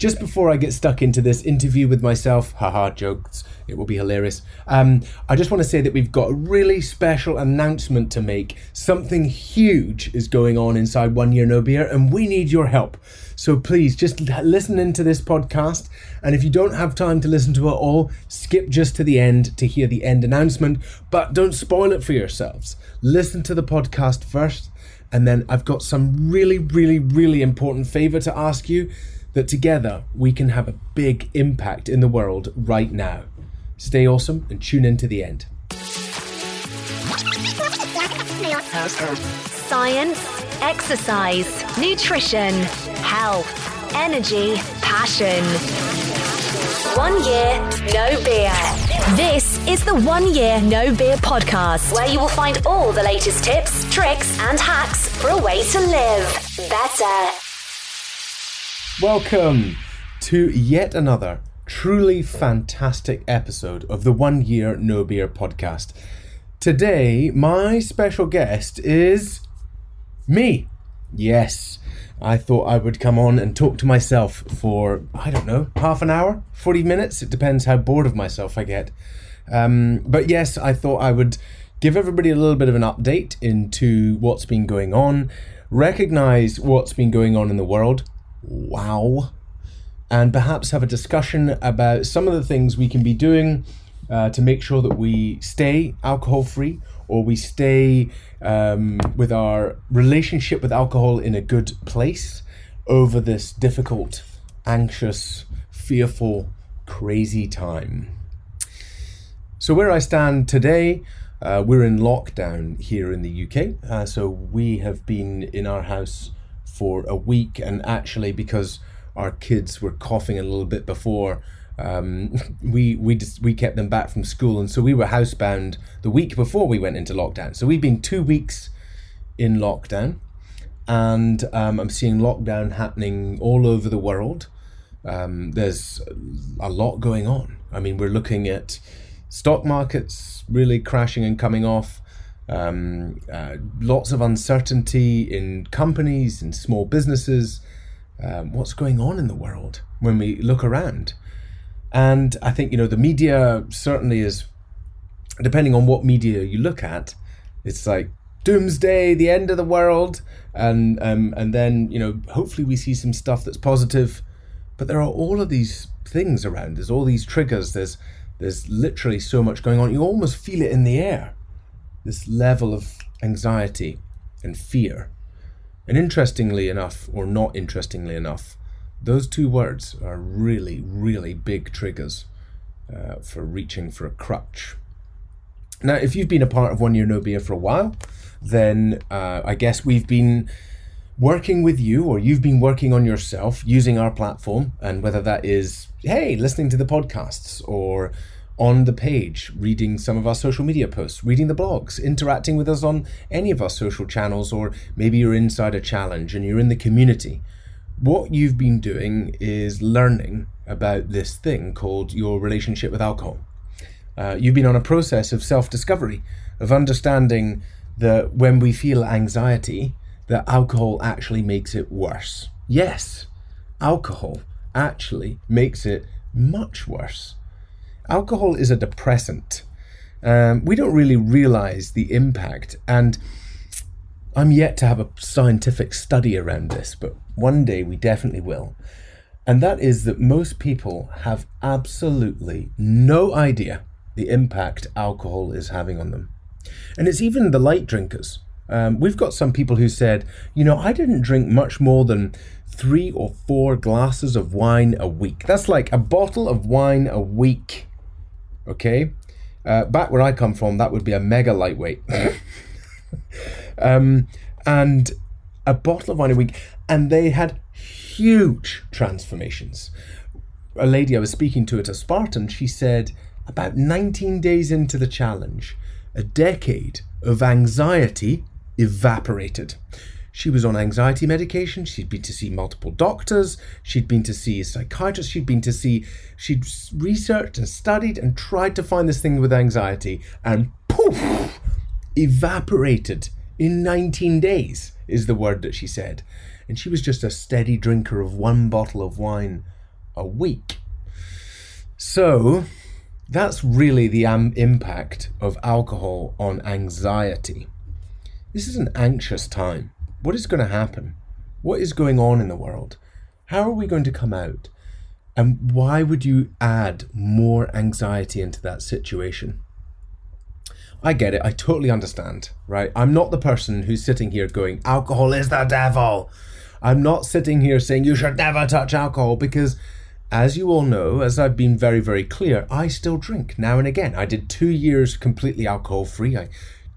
Just before I get stuck into this interview with myself, haha, jokes, it will be hilarious. Um, I just want to say that we've got a really special announcement to make. Something huge is going on inside One Year No Beer, and we need your help. So please just listen into this podcast. And if you don't have time to listen to it all, skip just to the end to hear the end announcement, but don't spoil it for yourselves. Listen to the podcast first, and then I've got some really, really, really important favor to ask you that together we can have a big impact in the world right now. Stay awesome and tune in to the end. Science, exercise, nutrition, health, energy, passion. One year, no beer. This is the One Year No Beer podcast, where you will find all the latest tips, tricks, and hacks for a way to live better. Welcome to yet another truly fantastic episode of the One Year No Beer podcast. Today, my special guest is me. Yes, I thought I would come on and talk to myself for, I don't know, half an hour, 40 minutes. It depends how bored of myself I get. Um, but yes, I thought I would give everybody a little bit of an update into what's been going on, recognize what's been going on in the world, wow, and perhaps have a discussion about some of the things we can be doing uh, to make sure that we stay alcohol free or we stay um, with our relationship with alcohol in a good place over this difficult, anxious, fearful, crazy time. So, where I stand today, uh, we're in lockdown here in the UK. Uh, so, we have been in our house for a week, and actually, because our kids were coughing a little bit before, um, we we just we kept them back from school, and so we were housebound the week before we went into lockdown. So we've been two weeks in lockdown, and um, I'm seeing lockdown happening all over the world. Um, there's a lot going on. I mean, we're looking at stock markets really crashing and coming off. Um, uh, lots of uncertainty in companies and small businesses. Um, what's going on in the world when we look around? And I think, you know, the media certainly is, depending on what media you look at, it's like doomsday, the end of the world. And, um, and then, you know, hopefully we see some stuff that's positive. But there are all of these things around. There's all these triggers. There's, there's literally so much going on. You almost feel it in the air. This level of anxiety and fear. And interestingly enough, or not interestingly enough, those two words are really, really big triggers uh, for reaching for a crutch. Now, if you've been a part of One Year No Beer for a while, then uh, I guess we've been working with you or you've been working on yourself using our platform. And whether that is, hey, listening to the podcasts or on the page, reading some of our social media posts, reading the blogs, interacting with us on any of our social channels, or maybe you're inside a challenge and you're in the community what you've been doing is learning about this thing called your relationship with alcohol. Uh, you've been on a process of self discovery, of understanding that when we feel anxiety, that alcohol actually makes it worse. Yes, alcohol actually makes it much worse. Alcohol is a depressant. Um, we don't really realize the impact, and I'm yet to have a scientific study around this, but one day we definitely will. And that is that most people have absolutely no idea the impact alcohol is having on them. And it's even the light drinkers. Um, we've got some people who said, you know, I didn't drink much more than three or four glasses of wine a week. That's like a bottle of wine a week. Okay? Uh, back where I come from, that would be a mega lightweight. um, and a bottle of wine a week, and they had huge transformations. A lady I was speaking to at a Spartan, she said, about 19 days into the challenge, a decade of anxiety evaporated. She was on anxiety medication. She'd been to see multiple doctors. She'd been to see a psychiatrist. She'd been to see, she'd researched and studied and tried to find this thing with anxiety. And poof, evaporated in 19 days, is the word that she said. And she was just a steady drinker of one bottle of wine a week. So, that's really the um, impact of alcohol on anxiety. This is an anxious time. What is going to happen? What is going on in the world? How are we going to come out? And why would you add more anxiety into that situation? I get it. I totally understand, right? I'm not the person who's sitting here going, alcohol is the devil. I'm not sitting here saying you should never touch alcohol because, as you all know, as I've been very, very clear, I still drink now and again. I did two years completely alcohol free. I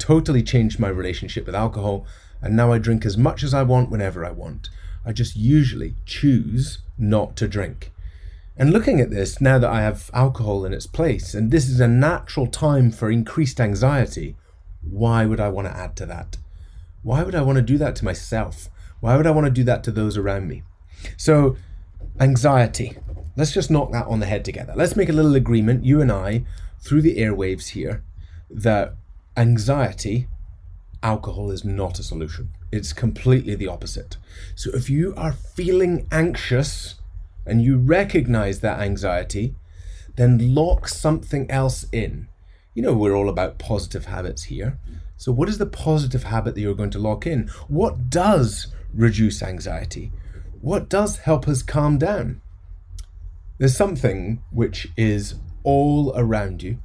totally changed my relationship with alcohol, and now I drink as much as I want whenever I want. I just usually choose not to drink. And looking at this, now that I have alcohol in its place, and this is a natural time for increased anxiety, why would I want to add to that? Why would I want to do that to myself? Why would I want to do that to those around me? So, anxiety. Let's just knock that on the head together. Let's make a little agreement, you and I, through the airwaves here, that anxiety, alcohol is not a solution. It's completely the opposite. So, if you are feeling anxious, and you recognize that anxiety, then lock something else in. You know, we're all about positive habits here. So, what is the positive habit that you're going to lock in? What does reduce anxiety? What does help us calm down? There's something which is all around you,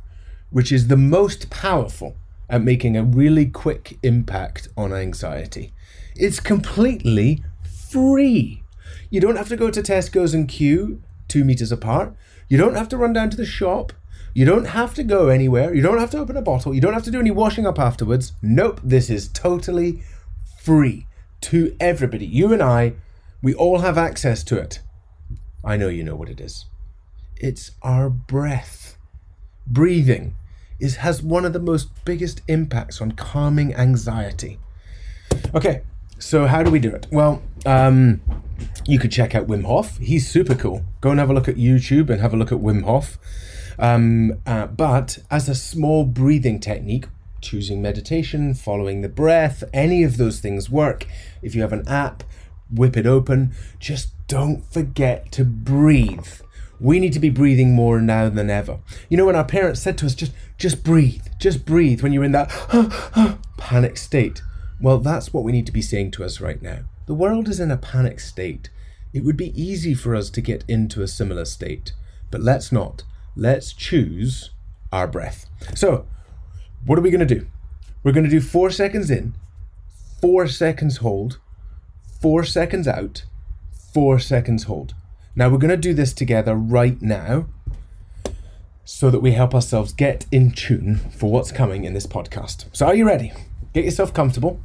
which is the most powerful at making a really quick impact on anxiety. It's completely free. You don't have to go to Tesco's and queue two meters apart. You don't have to run down to the shop. You don't have to go anywhere. You don't have to open a bottle. You don't have to do any washing up afterwards. Nope, this is totally free to everybody. You and I, we all have access to it. I know you know what it is. It's our breath. Breathing is has one of the most biggest impacts on calming anxiety. Okay, so how do we do it? Well, um, you could check out Wim Hof. He's super cool. Go and have a look at YouTube and have a look at Wim Hof. Um, uh, but as a small breathing technique, choosing meditation, following the breath, any of those things work. If you have an app, whip it open. Just don't forget to breathe. We need to be breathing more now than ever. You know, when our parents said to us, just, just breathe, just breathe when you're in that panic state. Well, that's what we need to be saying to us right now. The world is in a panic state. It would be easy for us to get into a similar state, but let's not. Let's choose our breath. So, what are we going to do? We're going to do four seconds in, four seconds hold, four seconds out, four seconds hold. Now, we're going to do this together right now so that we help ourselves get in tune for what's coming in this podcast. So, are you ready? Get yourself comfortable.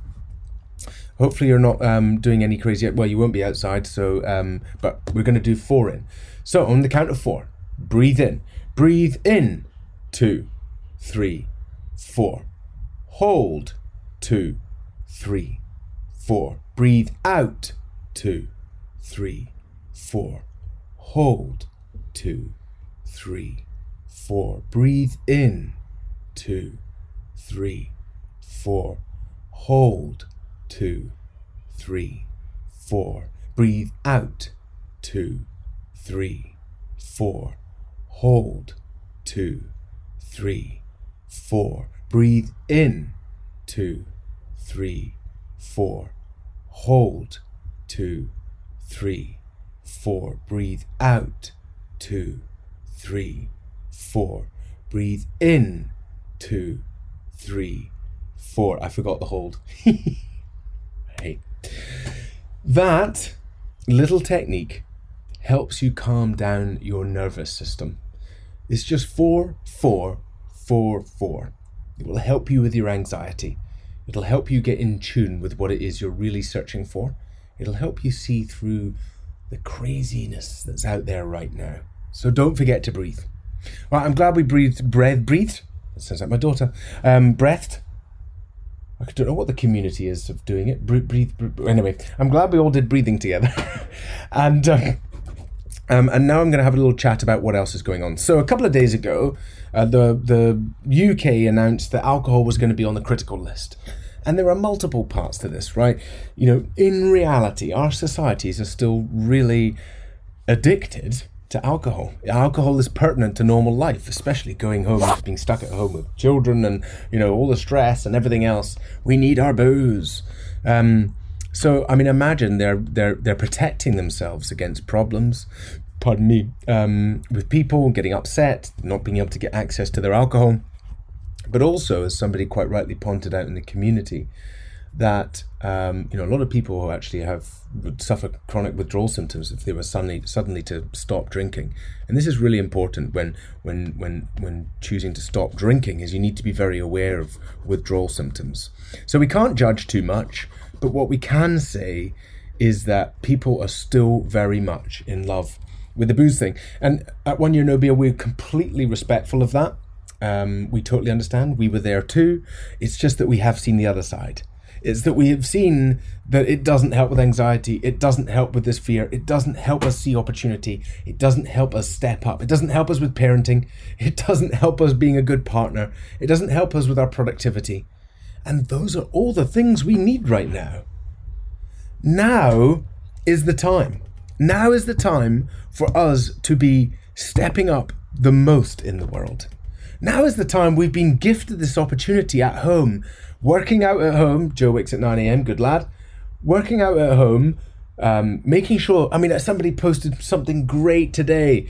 Hopefully, you're not um, doing any crazy. Well, you won't be outside, so um, but we're going to do four in. So on the count of four, breathe in. Breathe in. Two, three, four. Hold. Two, three, four. Breathe out. Two, three, four. Hold. Two, three, four. Breathe in. Two, three, four. Hold. Two, three, four. Breathe out, two, three, four. Hold, two, three, four. Breathe in, two, three, four. Hold, two, three, four. Breathe out, two, three, four. Breathe in, two, three, four. I forgot the hold. Hey. That little technique helps you calm down your nervous system. It's just four, four, four, four. It will help you with your anxiety. It'll help you get in tune with what it is you're really searching for. It'll help you see through the craziness that's out there right now. So don't forget to breathe. Well, I'm glad we breathed, breathed, breathed. That sounds like my daughter. Um, breathed. I don't know what the community is of doing it. Breathe, breathe, breathe. Anyway, I'm glad we all did breathing together. and um, um, and now I'm going to have a little chat about what else is going on. So a couple of days ago, uh, the the UK announced that alcohol was going to be on the critical list. And there are multiple parts to this, right? You know, in reality, our societies are still really addicted to alcohol. Alcohol is pertinent to normal life, especially going home, being stuck at home with children and, you know, all the stress and everything else. We need our booze. Um, so, I mean, imagine they're, they're, they're protecting themselves against problems, pardon me, um, with people getting upset, not being able to get access to their alcohol. But also, as somebody quite rightly pointed out in the community, that um, you know a lot of people who actually have would suffer chronic withdrawal symptoms if they were suddenly suddenly to stop drinking, and this is really important when when when when choosing to stop drinking, is you need to be very aware of withdrawal symptoms. So we can't judge too much, but what we can say is that people are still very much in love with the booze thing, and at One Year No Beer, we're completely respectful of that. Um, we totally understand. We were there too. It's just that we have seen the other side. It's that we have seen that it doesn't help with anxiety. It doesn't help with this fear. It doesn't help us see opportunity. It doesn't help us step up. It doesn't help us with parenting. It doesn't help us being a good partner. It doesn't help us with our productivity. And those are all the things we need right now. Now is the time. Now is the time for us to be stepping up the most in the world. Now is the time we've been gifted this opportunity at home, working out at home. Joe wakes at 9 a.m., good lad. Working out at home, um, making sure. I mean, somebody posted something great today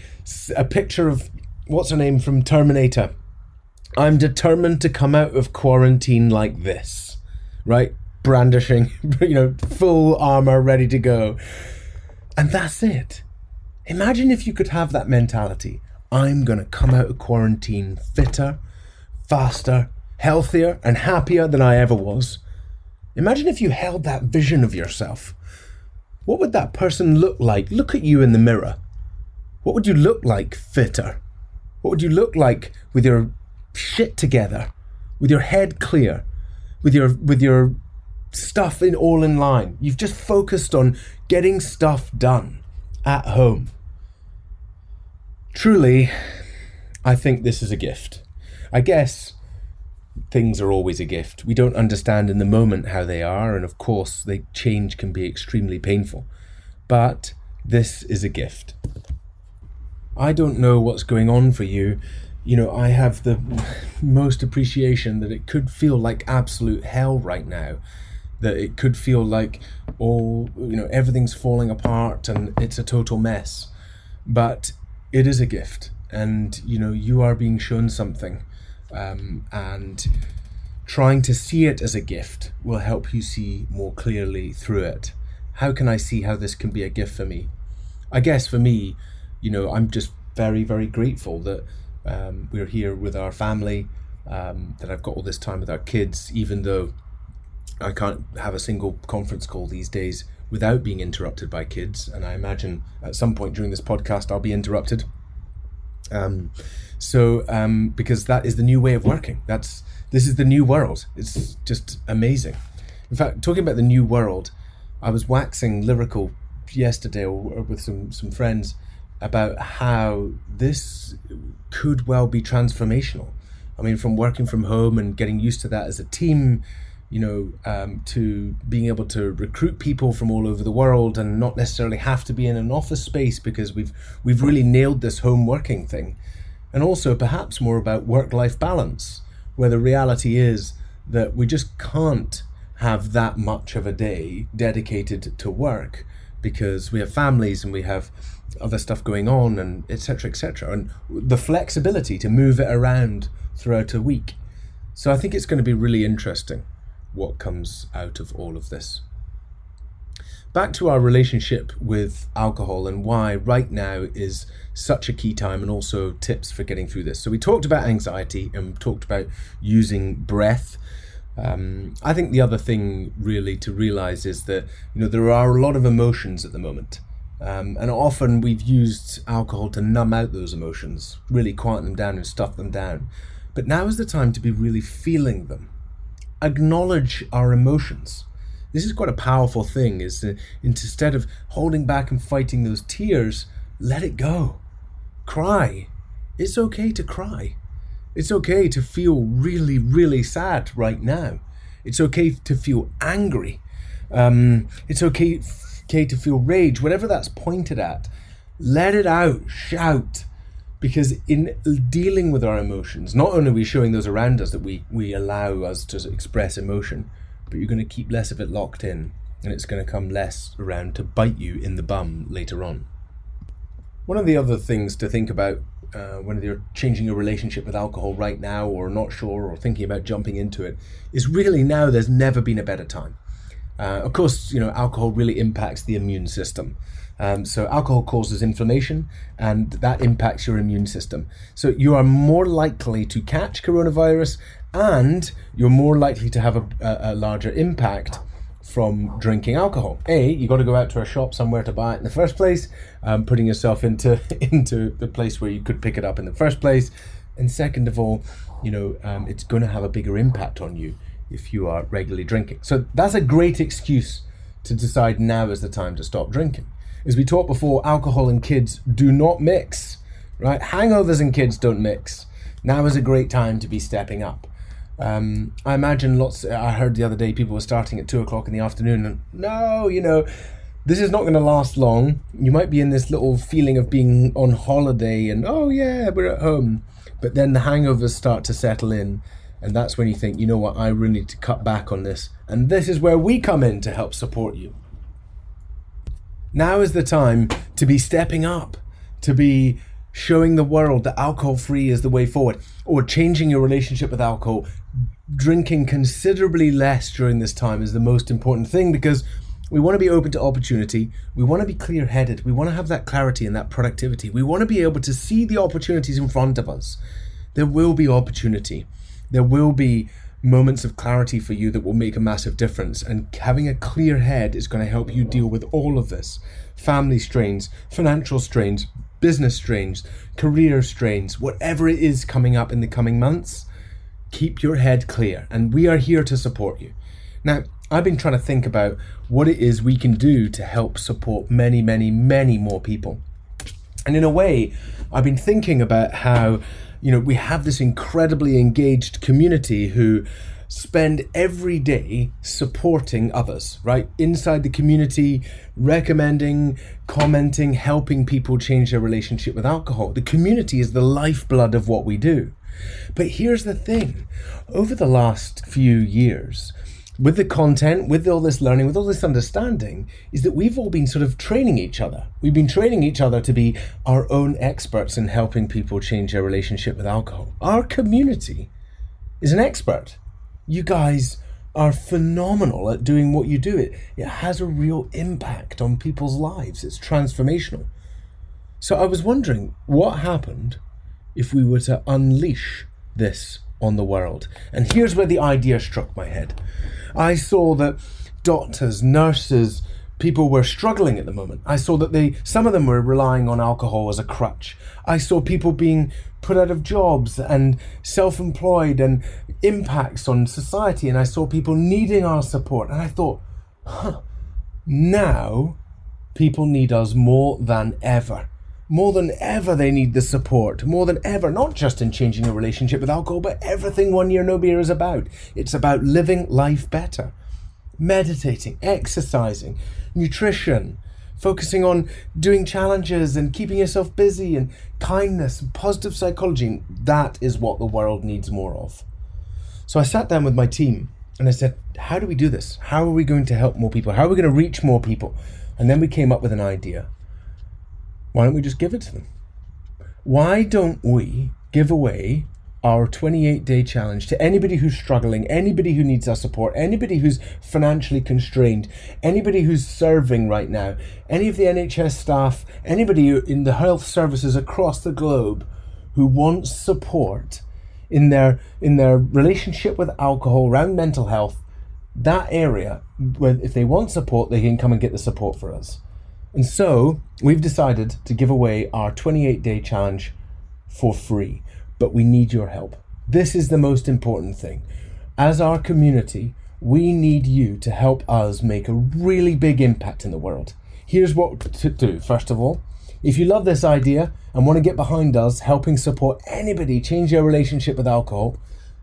a picture of what's her name from Terminator. I'm determined to come out of quarantine like this, right? Brandishing, you know, full armor, ready to go. And that's it. Imagine if you could have that mentality. I'm going to come out of quarantine fitter, faster, healthier, and happier than I ever was. Imagine if you held that vision of yourself. What would that person look like? Look at you in the mirror. What would you look like fitter? What would you look like with your shit together, with your head clear, with your with your stuff in all in line? You've just focused on getting stuff done at home. Truly, I think this is a gift. I guess things are always a gift. We don't understand in the moment how they are, and of course, the change can be extremely painful. But this is a gift. I don't know what's going on for you. You know, I have the most appreciation that it could feel like absolute hell right now. That it could feel like all, you know, everything's falling apart and it's a total mess. But it is a gift, and you know you are being shown something, um, and trying to see it as a gift will help you see more clearly through it. How can I see how this can be a gift for me? I guess for me, you know, I'm just very, very grateful that um, we're here with our family, um, that I've got all this time with our kids, even though I can't have a single conference call these days without being interrupted by kids. And I imagine at some point during this podcast, I'll be interrupted. Um, so, um, because that is the new way of working. That's this is the new world. It's just amazing. In fact, talking about the new world, I was waxing lyrical yesterday with some some friends about how this could well be transformational. I mean, from working from home and getting used to that as a team you know, um, to being able to recruit people from all over the world and not necessarily have to be in an office space because we've we've really nailed this home working thing, and also perhaps more about work life balance, where the reality is that we just can't have that much of a day dedicated to work because we have families and we have other stuff going on and etc etc and the flexibility to move it around throughout a week. So i think it's going to be really interesting what comes out of all of this. Back to our relationship with alcohol and why right now is such a key time and also tips for getting through this. So, we talked about anxiety and talked about using breath. Um, I think the other thing really to realize is that you know there are a lot of emotions at the moment. Um, and often we've used alcohol to numb out those emotions, really quiet them down and stuff them down. But now is the time to be really feeling them. Acknowledge our emotions. This is quite a powerful thing, is to, instead of holding back and fighting those tears, let it go. Cry. It's okay to cry. It's okay to feel really, really sad right now. It's okay to feel angry. Um, it's okay okay to feel rage, whatever that's pointed at, let it out, shout. Because in dealing with our emotions, not only are we showing those around us that we, we allow us to express emotion, but you're going to keep less of it locked in and it's going to come less around to bite you in the bum later on. One of the other things to think about uh, when you're changing your relationship with alcohol right now, or not sure, or thinking about jumping into it, is really now there's never been a better time. Uh, of course, you know, alcohol really impacts the immune system. Um, so alcohol causes inflammation, and that impacts your immune system. So you are more likely to catch coronavirus, and you're more likely to have a, a, a larger impact from drinking alcohol. A, you got to go out to a shop somewhere to buy it in the first place, um, putting yourself into into the place where you could pick it up in the first place, and second of all, you know, um, it's going to have a bigger impact on you if you are regularly drinking. So that's a great excuse to decide now is the time to stop drinking. As we talked before, alcohol and kids do not mix, right? Hangovers and kids don't mix. Now is a great time to be stepping up. Um, I imagine lots. I heard the other day people were starting at two o'clock in the afternoon, and no, you know, this is not going to last long. You might be in this little feeling of being on holiday, and oh yeah, we're at home, but then the hangovers start to settle in, and that's when you think, you know what, I really need to cut back on this. And this is where we come in to help support you. Now is the time to be stepping up, to be showing the world that alcohol free is the way forward, or changing your relationship with alcohol. Drinking considerably less during this time is the most important thing because we want to be open to opportunity. We want to be clear headed. We want to have that clarity and that productivity. We want to be able to see the opportunities in front of us. There will be opportunity there will be moments of clarity for you that will make a massive difference. And having a clear head is going to help you deal with all of this family strains, financial strains, business strains, career strains, whatever it is coming up in the coming months. Keep your head clear, and we are here to support you. Now, I've been trying to think about what it is we can do to help support many, many, many more people. And in a way, I've been thinking about how you know, we have this incredibly engaged community who spend every day supporting others, right? Inside the community, recommending, commenting, helping people change their relationship with alcohol. The community is the lifeblood of what we do. But here's the thing over the last few years, with the content, with all this learning, with all this understanding, is that we've all been sort of training each other. We've been training each other to be our own experts in helping people change their relationship with alcohol. Our community is an expert. You guys are phenomenal at doing what you do. It, it has a real impact on people's lives, it's transformational. So I was wondering what happened if we were to unleash this on the world. And here's where the idea struck my head. I saw that doctors, nurses, people were struggling at the moment. I saw that they some of them were relying on alcohol as a crutch. I saw people being put out of jobs and self-employed and impacts on society and I saw people needing our support and I thought, huh, now people need us more than ever. More than ever, they need the support. More than ever, not just in changing a relationship with alcohol, but everything One Year No Beer is about. It's about living life better, meditating, exercising, nutrition, focusing on doing challenges and keeping yourself busy, and kindness and positive psychology. That is what the world needs more of. So I sat down with my team and I said, How do we do this? How are we going to help more people? How are we going to reach more people? And then we came up with an idea. Why don't we just give it to them? Why don't we give away our 28 day challenge to anybody who's struggling, anybody who needs our support, anybody who's financially constrained, anybody who's serving right now, any of the NHS staff, anybody in the health services across the globe who wants support in their in their relationship with alcohol around mental health that area where if they want support they can come and get the support for us And so we've decided to give away our 28 day challenge for free, but we need your help. This is the most important thing. As our community, we need you to help us make a really big impact in the world. Here's what to do. First of all, if you love this idea and want to get behind us helping support anybody change their relationship with alcohol,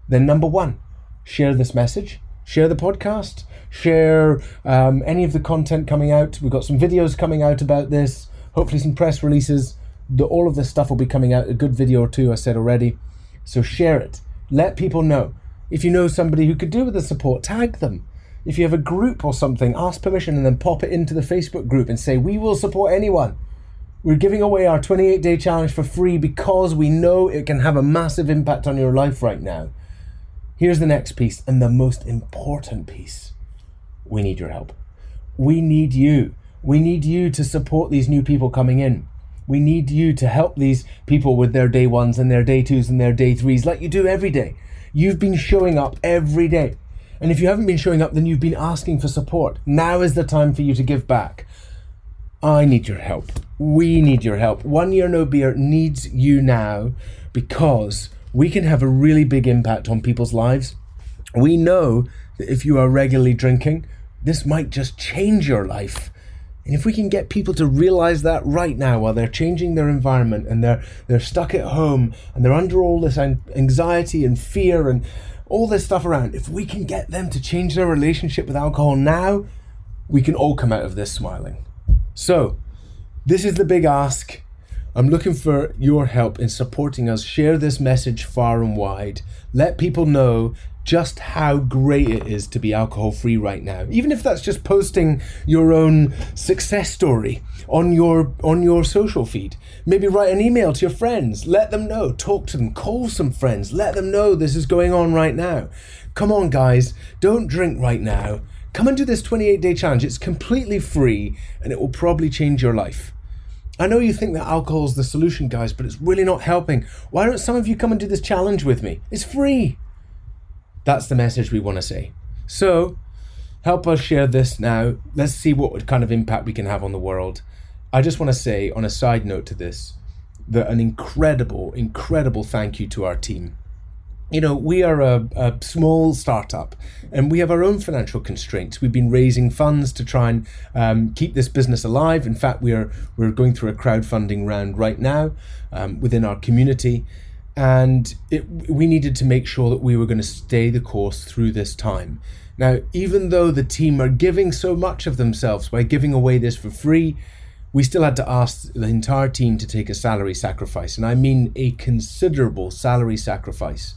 then number one, share this message, share the podcast, share um, any of the content coming out. We've got some videos coming out about this, hopefully, some press releases. The, all of this stuff will be coming out, a good video or two, I said already. So share it. Let people know. If you know somebody who could do with the support, tag them. If you have a group or something, ask permission and then pop it into the Facebook group and say, We will support anyone. We're giving away our 28 day challenge for free because we know it can have a massive impact on your life right now. Here's the next piece and the most important piece we need your help. We need you. We need you to support these new people coming in. We need you to help these people with their day ones and their day twos and their day threes like you do every day. You've been showing up every day. And if you haven't been showing up, then you've been asking for support. Now is the time for you to give back. I need your help. We need your help. One Year No Beer needs you now because we can have a really big impact on people's lives. We know that if you are regularly drinking, this might just change your life. And if we can get people to realize that right now while they're changing their environment and they're they're stuck at home and they're under all this anxiety and fear and all this stuff around, if we can get them to change their relationship with alcohol now, we can all come out of this smiling. So, this is the big ask. I'm looking for your help in supporting us. Share this message far and wide. Let people know just how great it is to be alcohol free right now. Even if that's just posting your own success story on your on your social feed. Maybe write an email to your friends, let them know, talk to them, call some friends, let them know this is going on right now. Come on guys, don't drink right now. Come and do this 28 day challenge. It's completely free and it will probably change your life. I know you think that alcohol is the solution, guys, but it's really not helping. Why don't some of you come and do this challenge with me? It's free. That's the message we want to say. So, help us share this now. Let's see what kind of impact we can have on the world. I just want to say, on a side note to this, that an incredible, incredible thank you to our team. You know, we are a, a small startup and we have our own financial constraints. We've been raising funds to try and um, keep this business alive. In fact, we are we're going through a crowdfunding round right now um, within our community and it, we needed to make sure that we were going to stay the course through this time. Now, even though the team are giving so much of themselves by giving away this for free, we still had to ask the entire team to take a salary sacrifice, and I mean a considerable salary sacrifice.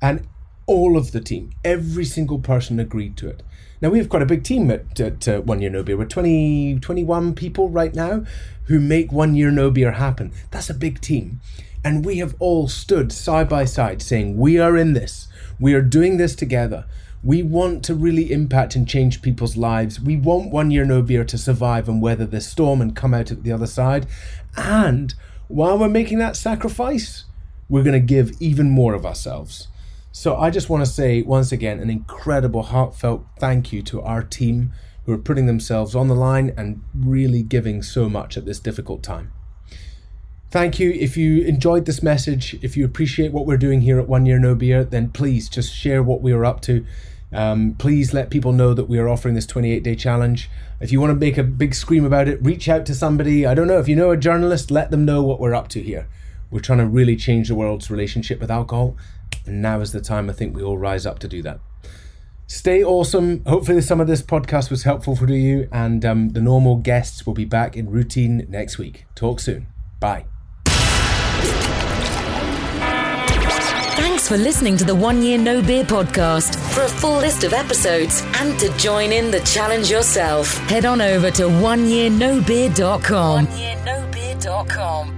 And all of the team, every single person agreed to it. Now, we have quite a big team at, at uh, One Year No Beer. We're 20, 21 people right now who make One Year No Beer happen. That's a big team. And we have all stood side by side saying, We are in this. We are doing this together. We want to really impact and change people's lives. We want One Year No Beer to survive and weather this storm and come out at the other side. And while we're making that sacrifice, we're going to give even more of ourselves. So I just want to say once again an incredible, heartfelt thank you to our team who are putting themselves on the line and really giving so much at this difficult time. Thank you. If you enjoyed this message, if you appreciate what we're doing here at One Year No Beer, then please just share what we are up to. Um, please let people know that we are offering this 28 day challenge. If you want to make a big scream about it, reach out to somebody. I don't know, if you know a journalist, let them know what we're up to here. We're trying to really change the world's relationship with alcohol, and now is the time I think we all rise up to do that. Stay awesome. Hopefully, some of this podcast was helpful for you, and um, the normal guests will be back in routine next week. Talk soon. Bye. For listening to the One Year No Beer podcast. For a full list of episodes and to join in the challenge yourself, head on over to oneyearnobeer.com. Oneyearnobeer.com.